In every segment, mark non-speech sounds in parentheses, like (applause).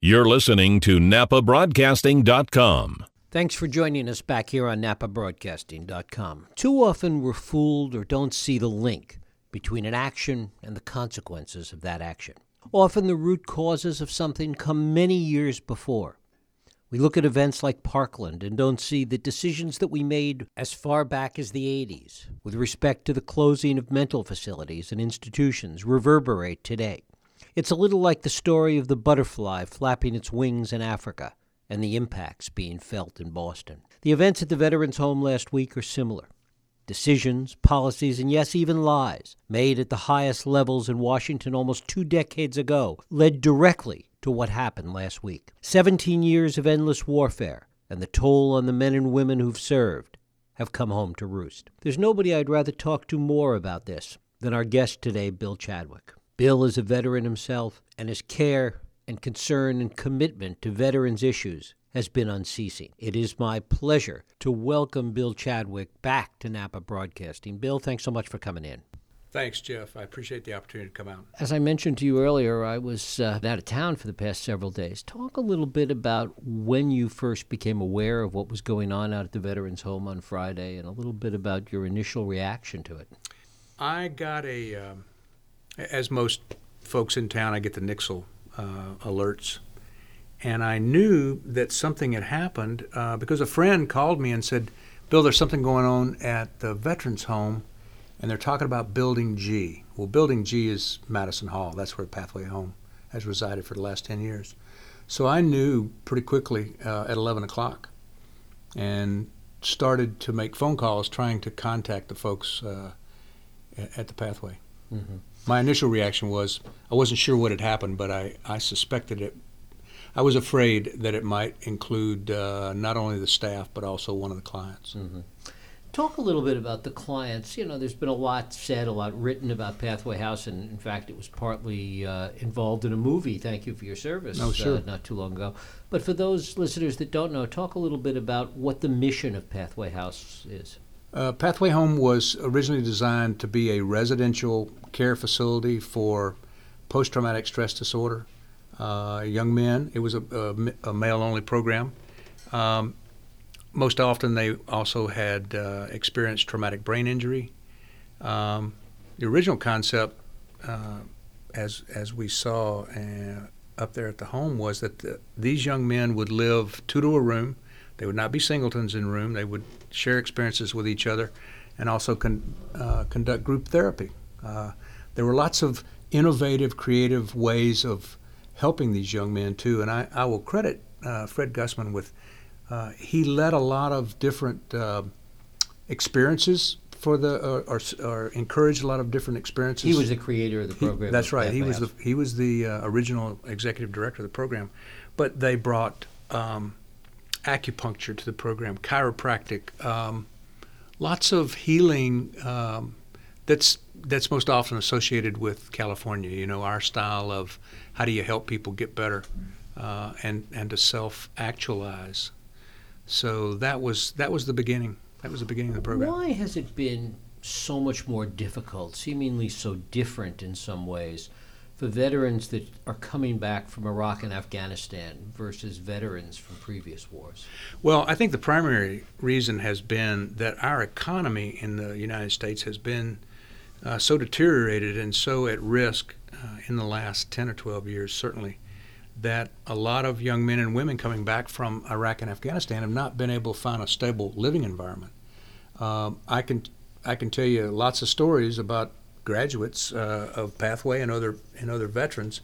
You're listening to NapaBroadcasting.com. Thanks for joining us back here on NapaBroadcasting.com. Too often we're fooled or don't see the link between an action and the consequences of that action. Often the root causes of something come many years before. We look at events like Parkland and don't see the decisions that we made as far back as the 80s with respect to the closing of mental facilities and institutions reverberate today. It's a little like the story of the butterfly flapping its wings in Africa and the impacts being felt in Boston. The events at the Veterans Home last week are similar. Decisions, policies, and yes, even lies made at the highest levels in Washington almost two decades ago led directly to what happened last week. 17 years of endless warfare and the toll on the men and women who've served have come home to roost. There's nobody I'd rather talk to more about this than our guest today, Bill Chadwick. Bill is a veteran himself, and his care and concern and commitment to veterans' issues has been unceasing. It is my pleasure to welcome Bill Chadwick back to Napa Broadcasting. Bill, thanks so much for coming in. Thanks, Jeff. I appreciate the opportunity to come out. As I mentioned to you earlier, I was uh, out of town for the past several days. Talk a little bit about when you first became aware of what was going on out at the Veterans Home on Friday and a little bit about your initial reaction to it. I got a. Um, as most folks in town, I get the Nixle uh, alerts. And I knew that something had happened uh, because a friend called me and said, Bill, there's something going on at the Veterans Home, and they're talking about Building G. Well, Building G is Madison Hall. That's where Pathway Home has resided for the last 10 years. So I knew pretty quickly uh, at 11 o'clock and started to make phone calls trying to contact the folks uh, at the Pathway. Mm-hmm my initial reaction was I wasn't sure what had happened, but I, I suspected it. I was afraid that it might include uh, not only the staff but also one of the clients. Mm-hmm. Talk a little bit about the clients. You know, there's been a lot said, a lot written about Pathway House, and in fact, it was partly uh, involved in a movie. Thank you for your service. Oh, sure. Uh, not too long ago. But for those listeners that don't know, talk a little bit about what the mission of Pathway House is. Uh, Pathway Home was originally designed to be a residential care facility for post traumatic stress disorder, uh, young men. It was a, a, a male only program. Um, most often, they also had uh, experienced traumatic brain injury. Um, the original concept, uh, as, as we saw uh, up there at the home, was that the, these young men would live two to a room they would not be singletons in room. They would share experiences with each other and also con- uh, conduct group therapy. Uh, there were lots of innovative, creative ways of helping these young men too. And I, I will credit uh, Fred Gusman with uh, he led a lot of different uh, experiences for the or, or, encouraged a lot of different experiences. He was the creator of the program. He, that's right. He was the he was the uh, original executive director of the program, but they brought um, acupuncture to the program, chiropractic, um, lots of healing um, that's that's most often associated with California. You know, our style of how do you help people get better uh, and and to self actualize. So that was that was the beginning. That was the beginning of the program. Why has it been so much more difficult, seemingly so different in some ways, for veterans that are coming back from Iraq and Afghanistan versus veterans from previous wars? Well, I think the primary reason has been that our economy in the United States has been uh, so deteriorated and so at risk uh, in the last 10 or 12 years, certainly, that a lot of young men and women coming back from Iraq and Afghanistan have not been able to find a stable living environment. Um, I can I can tell you lots of stories about graduates uh, of Pathway and other and other veterans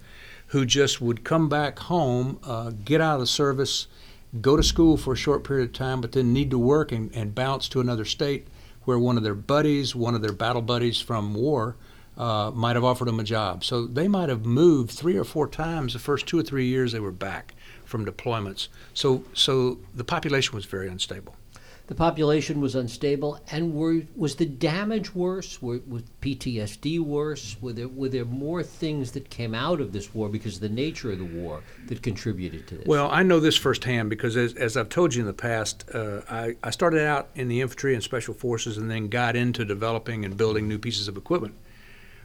who just would come back home, uh, get out of the service, go to school for a short period of time, but then need to work and, and bounce to another state where one of their buddies, one of their battle buddies from war, uh, might have offered them a job. So they might have moved three or four times the first two or three years they were back from deployments. So so the population was very unstable the population was unstable, and were, was the damage worse? Were, was PTSD worse? Were there, were there more things that came out of this war because of the nature of the war that contributed to this? Well, I know this firsthand because, as, as I've told you in the past, uh, I, I started out in the infantry and special forces and then got into developing and building new pieces of equipment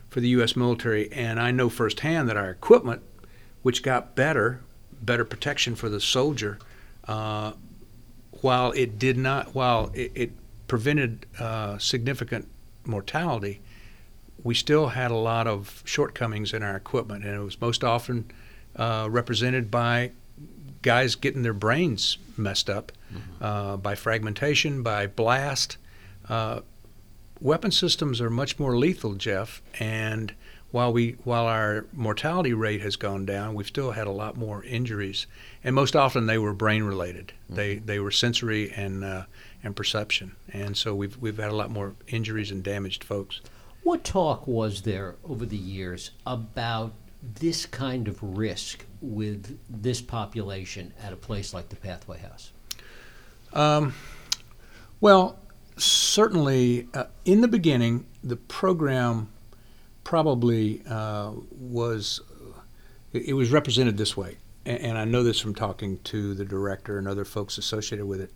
for the U.S. military. And I know firsthand that our equipment, which got better better protection for the soldier. Uh, while it did not, while it, it prevented uh, significant mortality, we still had a lot of shortcomings in our equipment, and it was most often uh, represented by guys getting their brains messed up mm-hmm. uh, by fragmentation, by blast. Uh, weapon systems are much more lethal, Jeff, and while we while our mortality rate has gone down, we've still had a lot more injuries, and most often they were brain related. Mm-hmm. They they were sensory and uh, and perception, and so we've we've had a lot more injuries and damaged folks. What talk was there over the years about this kind of risk with this population at a place like the Pathway House? Um, well, certainly uh, in the beginning, the program probably uh, was it, was represented this way, and, and I know this from talking to the director and other folks associated with it.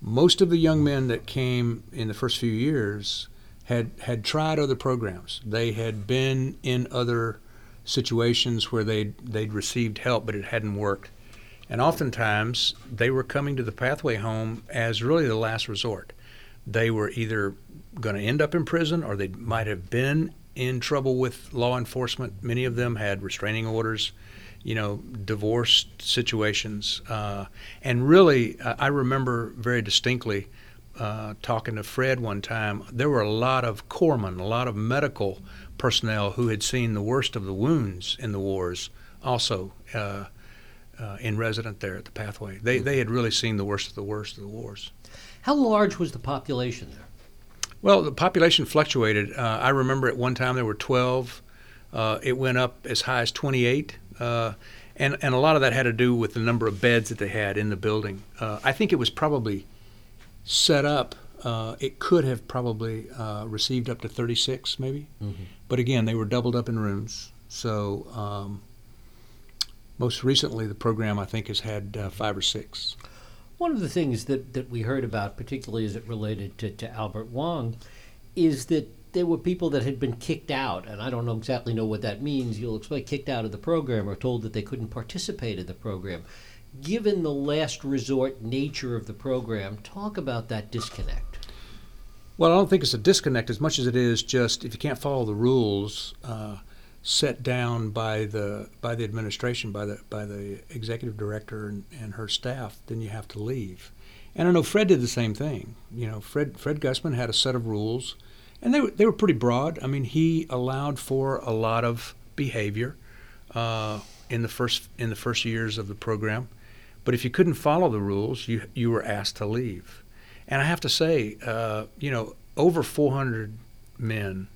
Most of the young men that came in the first few years had had tried other programs. They had been in other situations where they they'd received help, but it hadn't worked. And oftentimes they were coming to the pathway home as really the last resort. They were either going to end up in prison or they might have been in trouble with law enforcement. Many of them had restraining orders, you know, divorce situations. Uh, and really, I remember very distinctly uh, talking to Fred one time, there were a lot of corpsmen, a lot of medical personnel who had seen the worst of the wounds in the wars, also uh, uh, in resident there at the Pathway. They, they had really seen the worst of the worst of the wars. How large was the population there? Well, the population fluctuated. Uh, I remember at one time there were 12. Uh, it went up as high as 28. Uh, and, and a lot of that had to do with the number of beds that they had in the building. I think it was probably set up, uh, it could have probably uh, received up to 36, maybe. Mm-hmm. But again, they were doubled up in rooms. So um, most recently, the program I think has had uh, five or six. One of the things that, that we heard about, particularly as it related to, to Albert Wong, is that there were people that had been kicked out, and I don't know exactly know what that means. You'll explain kicked out of the program or told that they couldn't participate in the program given the last resort nature of the program, talk about that disconnect. Well, I don't think it's a disconnect as much as it is just if you can't follow the rules uh, set down by the by the administration, by the by the executive director and, and her staff, then you have to leave. And I know Fred did the same thing. You know, Fred Fred Gusman had a set of rules, and they were they were pretty broad. I mean, he allowed for a lot of behavior uh, in the first in the first years of the program. But if you couldn't follow the rules, you you were asked to leave. And I have to say, uh, you know, over 400 men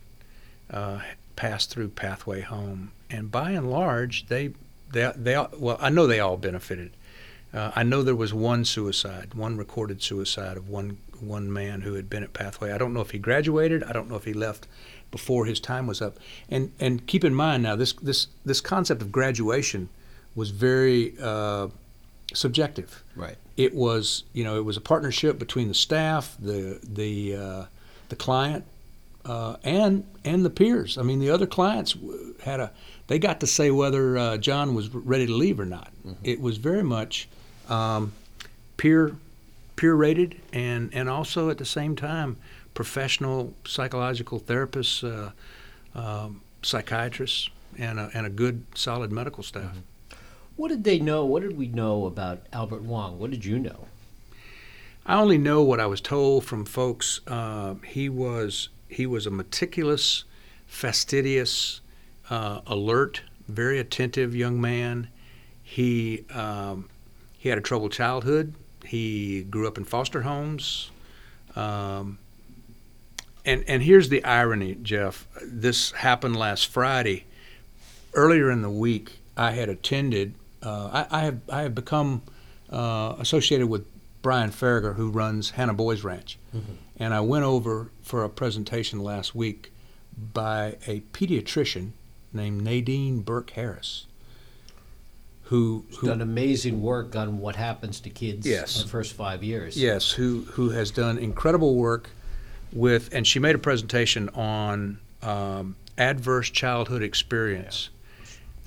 uh, passed through Pathway Home, and by and large, they they they all, well, I know they all benefited. Uh, I know there was one suicide, one recorded suicide of one one man who had been at Pathway. I don't know if he graduated. I don't know if he left before his time was up. And and keep in mind now this this this concept of graduation was very uh, subjective. Right. It was, you know, it was a partnership between the staff, the the uh, the client, uh, and and the peers. I mean, the other clients had a they got to say whether uh, John was ready to leave or not. Mm-hmm. It was very much um, peer peer rated, and and also at the same time professional psychological therapists, uh, um, psychiatrists, and a, and a good solid medical staff. Mm-hmm. What did they know? What did we know about Albert Wong? What did you know? I only know what I was told from folks. Uh, he was he was a meticulous, fastidious, uh, alert, very attentive young man. He um, he had a troubled childhood. He grew up in foster homes. Um, and and here's the irony, Jeff. This happened last Friday. Earlier in the week, I had attended uh, I, I, have I have become uh, associated with Brian Farragher, who runs Hanna Boys Ranch, mm-hmm. and I went over for a presentation last week by a pediatrician named Nadine Burke Harris, who, who done amazing work on what happens to kids yes, in the first five years. Yes, who who has done incredible work with, and she made a presentation on um, adverse childhood experience. Yeah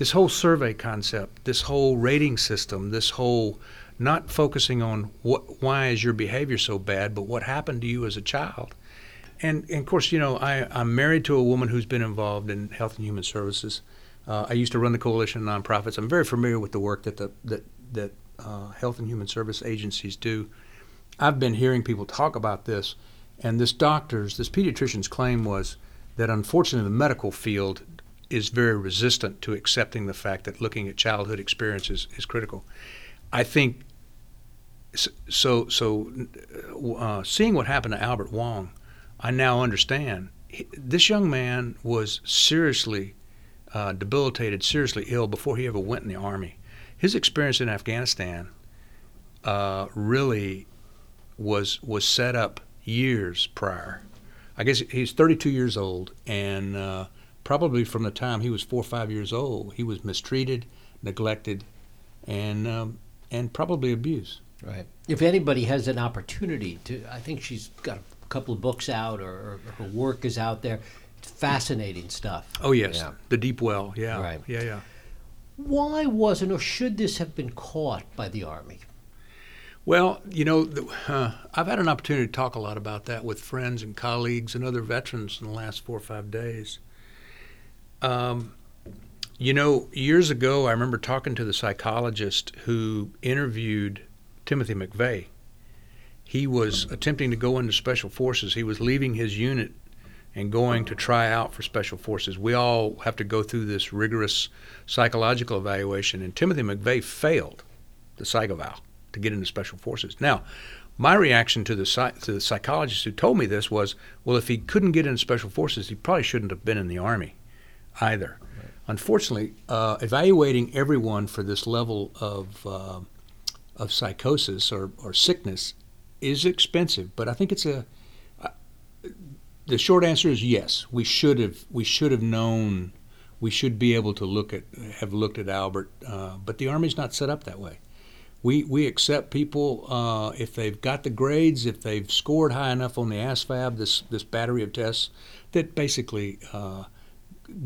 this whole survey concept, this whole rating system, this whole not focusing on what why is your behavior so bad, but what happened to you as a child. And, and of course, you know, I, I'm married to a woman who's been involved in health and human services. Uh, I used to run the coalition of nonprofits. I'm very familiar with the work that the that that uh, health and human service agencies do. I've been hearing people talk about this, and this doctor's, this pediatrician's claim was that unfortunately the medical field is very resistant to accepting the fact that looking at childhood experiences is critical. I think so. So, uh, seeing what happened to Albert Wong, I now understand. This young man was seriously uh, debilitated, seriously ill before he ever went in the army. His experience in Afghanistan uh, really was was set up years prior. I guess he's 32 years old, and uh, probably from the time he was four or five years old, he was mistreated, neglected, and um, and probably abused. Right. If anybody has an opportunity to, I think she's got a couple of books out, or, or her work is out there. It's fascinating stuff. Oh yes, yeah. the deep well. Yeah. Right. Yeah, yeah. Why wasn't, or should this have been caught by the army? Well, you know, uh, I've had an opportunity to talk a lot about that with friends and colleagues and other veterans in the last four or five days. Um, you know, years ago, I remember talking to the psychologist who interviewed Timothy McVeigh. He was attempting to go into special forces. He was leaving his unit and going to try out for special forces. We all have to go through this rigorous psychological evaluation, and Timothy McVeigh failed the psych eval to get into special forces. Now, my reaction to the, to the psychologist who told me this was, well, if he couldn't get into special forces, he probably shouldn't have been in the army either. Right. Unfortunately, uh, evaluating everyone for this level of uh, of psychosis or, or sickness is expensive, but I think it's a. Uh, the short answer is yes. We should have we should have known. We should be able to look at have looked at Albert, uh, but the Army's not set up that way we, we accept people uh, if they've got the grades, if they've scored high enough on the ASVAB, this this battery of tests that basically uh,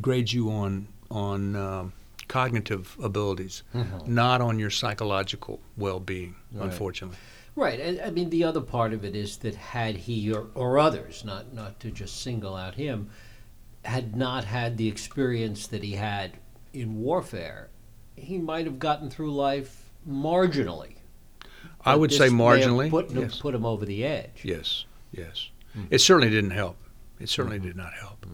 grades you on on um, cognitive abilities, mm-hmm. not on your psychological well-being. Right. Unfortunately. Right. And I mean, the other part of it is that had he or, or others, not not to just single out him, had not had the experience that he had in warfare, he might have gotten through life marginally. I would say marginally. Put, yes. put him over the edge. Yes, yes. Mm-hmm. It certainly didn't help. It certainly mm-hmm. did not help.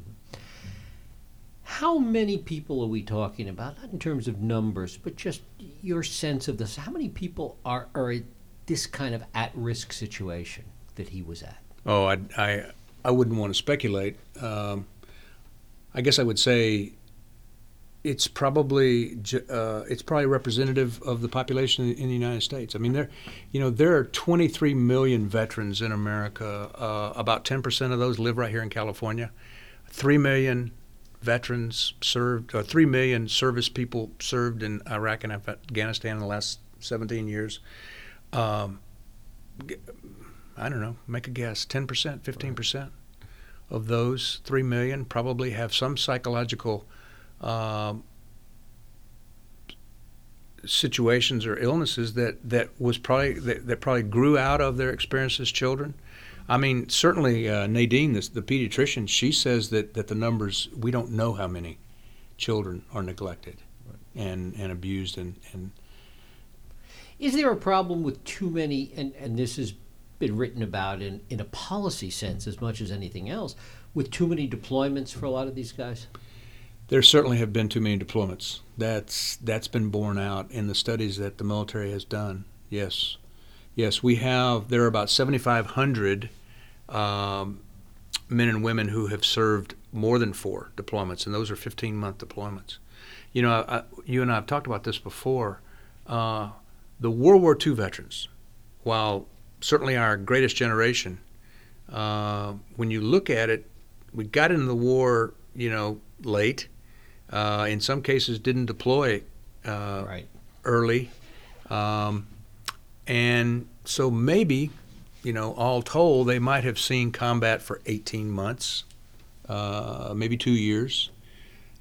How many people are we talking about? Not in terms of numbers, but just your sense of this. How many people are, are at this kind of at risk situation that he was at? Oh, I, I, I wouldn't want to speculate. Um, I guess I would say it's probably uh, it's probably representative of the population in the United States. I mean, there, you know, there are 23 million veterans in America. Uh, about 10 percent of those live right here in California. Three million veterans served, or three million service people served in Iraq and Afghanistan in the last 17 years. Um, I don't know. Make a guess. 10 percent, 15 percent of those three million probably have some psychological um, situations or illnesses that, that was probably that, that, probably grew out of their experience as children. I mean, certainly uh, Nadine, this, the pediatrician, she says that, that the numbers we don't know how many children are neglected right. and, and abused and, and is there a problem with too many and, and this has been written about in, in a policy sense as much as anything else with too many deployments for a lot of these guys there certainly have been too many deployments. That's that's been borne out in the studies that the military has done. Yes, yes, we have. There are about 7,500 um, men and women who have served more than four deployments, and those are 15-month deployments. You know, I, you and I have talked about this before. Uh, the World War II veterans, while certainly our greatest generation, uh, when you look at it, we got into the war, you know, late uh, in some cases, didn't deploy uh, right. early, um, and so maybe, you know, all told, they might have seen combat for 18 months, uh, maybe two years,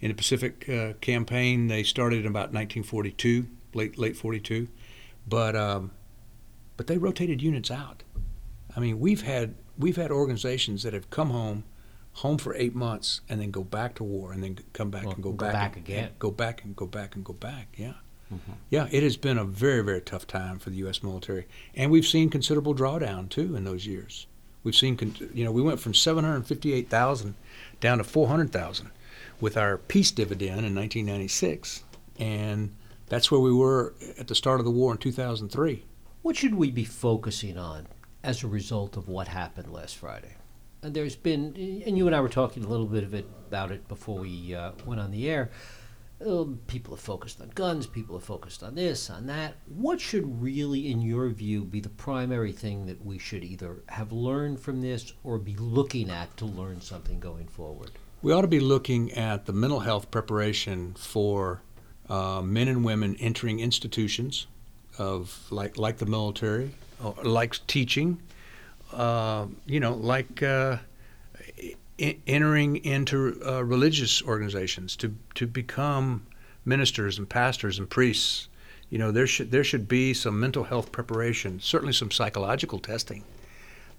in the Pacific uh, campaign. They started in about 1942, late late 42, but um, but they rotated units out. I mean, we've had we've had organizations that have come home, home for eight months, and then go back to war, and then come back Well, and go, go back, back and- again. and go back and go back and go back. Yeah. Mm-hmm. Yeah, it has been a very, very tough time for the U.S. military, and we've seen considerable drawdown too in those years. We've seen, con- you know, we went from 758,000 down to 400,000 with our peace dividend in 1996, and that's where we were at the start of the war in 2003. What should we be focusing on as a result of what happened last Friday? And there's been, and you and I were talking a little bit of it about it before we uh, went on the air. Um, people have focused on guns. People have focused on this, on that. What should really, in your view, be the primary thing that we should either have learned from this or be looking at to learn something going forward? We ought to be looking at the mental health preparation for uh, men and women entering institutions of like like the military, like teaching, uh, you know, like uh, Entering into uh, religious organizations to to become ministers and pastors and priests. You know, there should there should be some mental health preparation, certainly some psychological testing.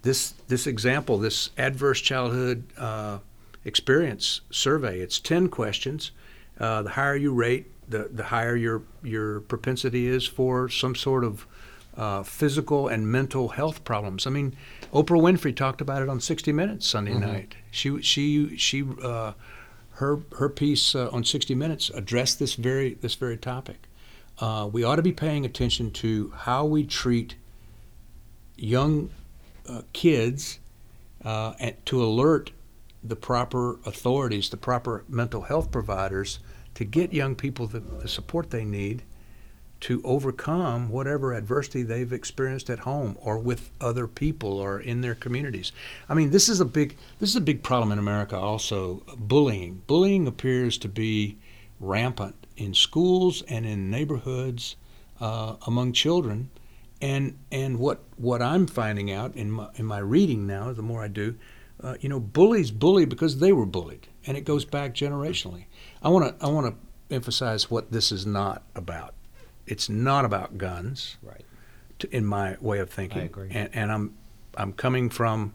This this example, this adverse childhood uh, experience survey, it's ten questions. Uh, the higher you rate, the the higher your your propensity is for some sort of uh, physical and mental health problems. I mean, Oprah Winfrey talked about it on 60 Minutes Sunday night. She she she uh, her her piece uh, on 60 Minutes addressed this very this very topic. Uh, we ought to be paying attention to how we treat young uh, kids uh, and to alert the proper authorities, the proper mental health providers, to get young people the, the support they need to overcome whatever adversity they've experienced at home or with other people or in their communities. I mean, this is a big this is a big problem in America also. Bullying. Bullying appears to be rampant in schools and in neighborhoods uh, among children. And and what what I'm finding out in my in my reading now, the more I do, uh, you know, bullies bully because they were bullied, and it goes back generationally. I want to I want to emphasize what this is not about. It's not about guns, Right. to, in my way of thinking. I agree. And, and I'm I'm coming from.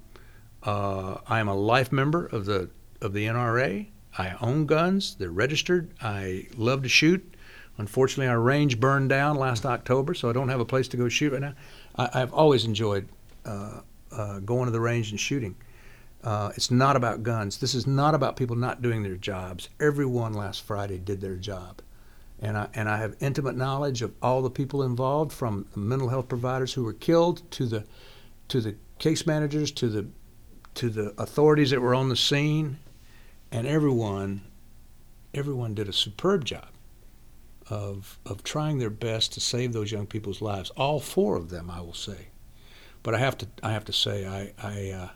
Uh, I am a life member of the of the NRA. I own guns. They're registered. I love to shoot. Unfortunately, our range burned down last October, so I don't have a place to go shoot right now. I, I've always enjoyed uh, uh, going to the range and shooting. Uh, it's not about guns. This is not about people not doing their jobs. Everyone last Friday did their job. And I, and I have intimate knowledge of all the people involved, from the mental health providers who were killed to the, to the case managers to the, to the authorities that were on the scene, and everyone, everyone did a superb job of of trying their best to save those young people's lives. All four of them, I will say. But I have to I have to say I I uh,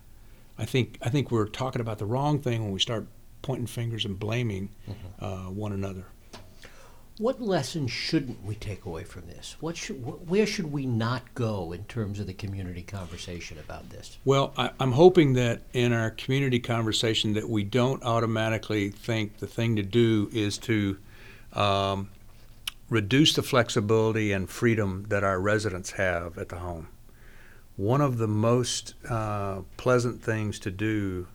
I think I think we're talking about the wrong thing when we start pointing fingers and blaming uh, one another. What lessons shouldn't we take away from this? What should, wh- where should we not go in terms of the community conversation about this? Well, I, I'm hoping that in our community conversation that we don't automatically think the thing to do is to um, reduce the flexibility and freedom that our residents have at the home. One of the most uh, pleasant things to do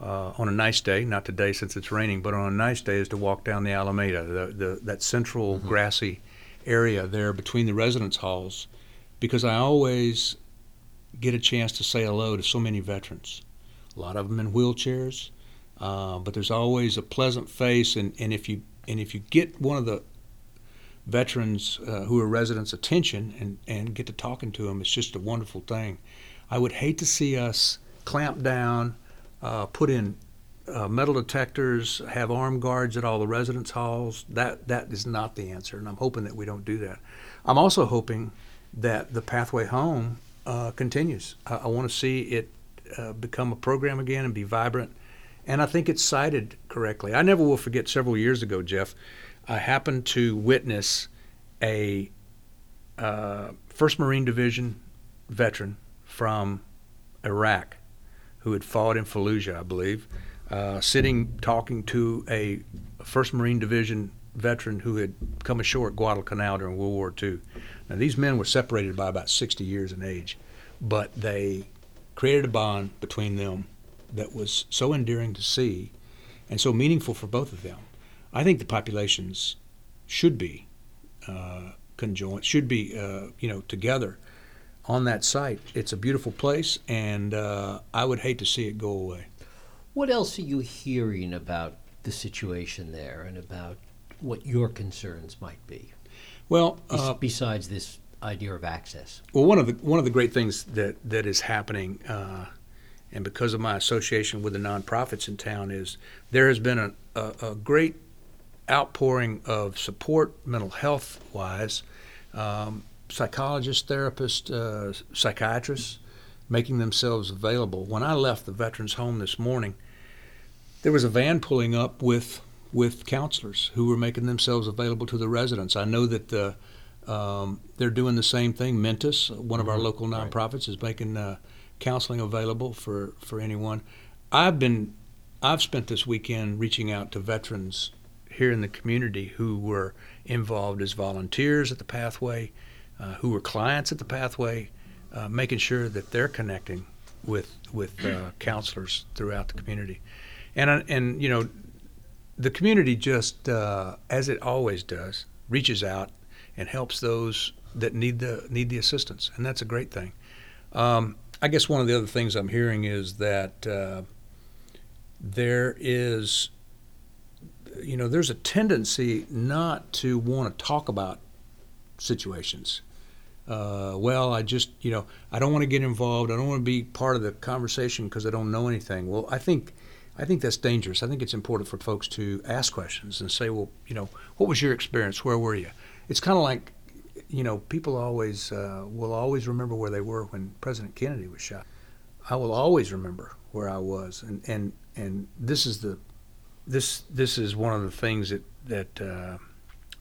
uh, on a nice day, not today since it's raining, but on a nice day is to walk down the Alameda, the, the, that central grassy area there between the residence halls, because I always get a chance to say hello to so many veterans. A lot of them in wheelchairs, uh, but there's always a pleasant face, and, and if you and if you get one of the veterans uh, who are residents' attention and, and get to talking to them, it's just a wonderful thing. I would hate to see us clamp down, uh, put in uh, metal detectors, have armed guards at all the residence halls. That that is not the answer, and I'm hoping that we don't do that. I'm also hoping that the pathway home uh, continues. I, I want to see it uh, become a program again and be vibrant. And I think it's cited correctly. I never will forget several years ago, Jeff. I happened to witness a uh, First Marine Division veteran from Iraq who had fought in Fallujah, I believe, uh, sitting talking to a First Marine Division veteran who had come ashore at Guadalcanal during World War II. Now, these men were separated by about 60 years in age, but they created a bond between them that was so endearing to see and so meaningful for both of them. I think the populations should be uh, conjoined, should be, uh, you know, together on that site. It's a beautiful place, and uh, I would hate to see it go away. What else are you hearing about the situation there and about what your concerns might be? Well, uh, besides this idea of access. Well, one of the one of the great things that that is happening, uh, and because of my association with the nonprofits in town, is there has been a, a, a great outpouring of support, mental health wise, um, psychologists, therapists, uh, psychiatrists, making themselves available. When I left the veterans home this morning, there was a van pulling up with with counselors who were making themselves available to the residents. I know that uh, um, they're doing the same thing. Mentis, one of our mm-hmm. local nonprofits, is making uh, counseling available for, for anyone. I've been I've spent this weekend reaching out to veterans here in the community who were involved as volunteers at the pathway, uh, who were clients at the pathway, uh, making sure that they're connecting with with uh, (clears throat) counselors throughout the community, and uh, and you know the community just, uh, as it always does, reaches out and helps those that need the need the assistance, and that's a great thing. Um, I guess one of the other things I'm hearing is that uh, there is, you know, there's a tendency not to want to talk about situations. Uh, well, I just, you know, I don't want to get involved. I don't want to be part of the conversation because I don't know anything. Well, I think I think that's dangerous. I think it's important for folks to ask questions and say, well, you know, what was your experience? Where were you? It's kind of like, you know, people always uh, will always remember where they were when President Kennedy was shot. I will always remember where I was, and and and this is the this this is one of the things that that uh,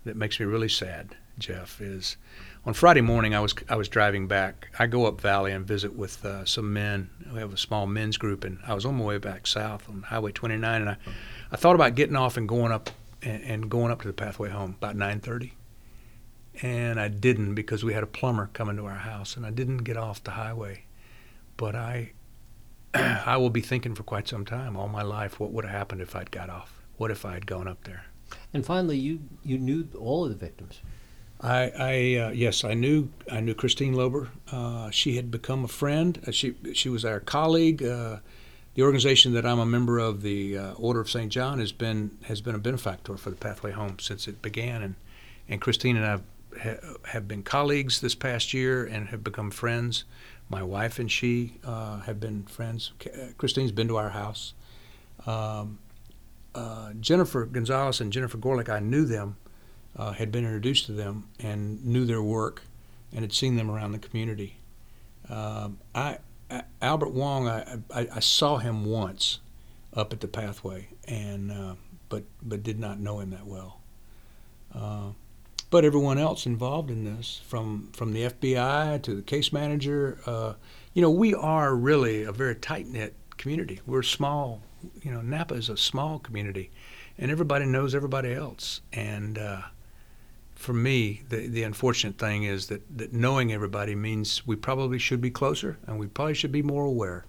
that makes me really sad, Jeff. Is on Friday morning, I was I was driving back. I go up Valley and visit with uh, some men. We have a small men's group, and I was on my way back south on Highway 29, and I, I thought about getting off and going up and, and going up to the pathway home about 9:30, and I didn't because we had a plumber coming to our house, and I didn't get off the highway. But I (clears throat) I will be thinking for quite some time, all my life, what would have happened if I'd got off? What if I had gone up there? And finally, you you knew all of the victims. I, I uh, yes, I knew I knew Christine Loeber. Uh, she had become a friend. Uh, she she was our colleague. Uh, the organization that I'm a member of, the uh, Order of St. John, has been has been a benefactor for the Pathway Home since it began, and and Christine and I ha- have been colleagues this past year and have become friends. My wife and she uh, have been friends. Christine's been to our house. Um, Jennifer Gonzales and Jennifer Golick, I knew them uh, had been introduced to them and knew their work and had seen them around the community. Um, I, I, Albert Wong, I, I, I, saw him once up at the pathway, and uh, but but did not know him that well. Uh, but everyone else involved in this, from from the FBI to the case manager, uh, you know, we are really a very tight knit community. We're small. You know, Napa is a small community, and everybody knows everybody else, and uh, for me, the, the unfortunate thing is that, that knowing everybody means we probably should be closer and we probably should be more aware.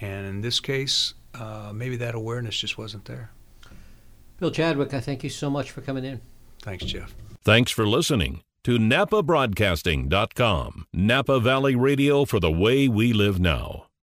And in this case, uh, maybe that awareness just wasn't there. Bill Chadwick, I thank you so much for coming in. Thanks, Jeff. Thanks for listening to NapaBroadcasting.com, Napa Valley Radio for the way we live now.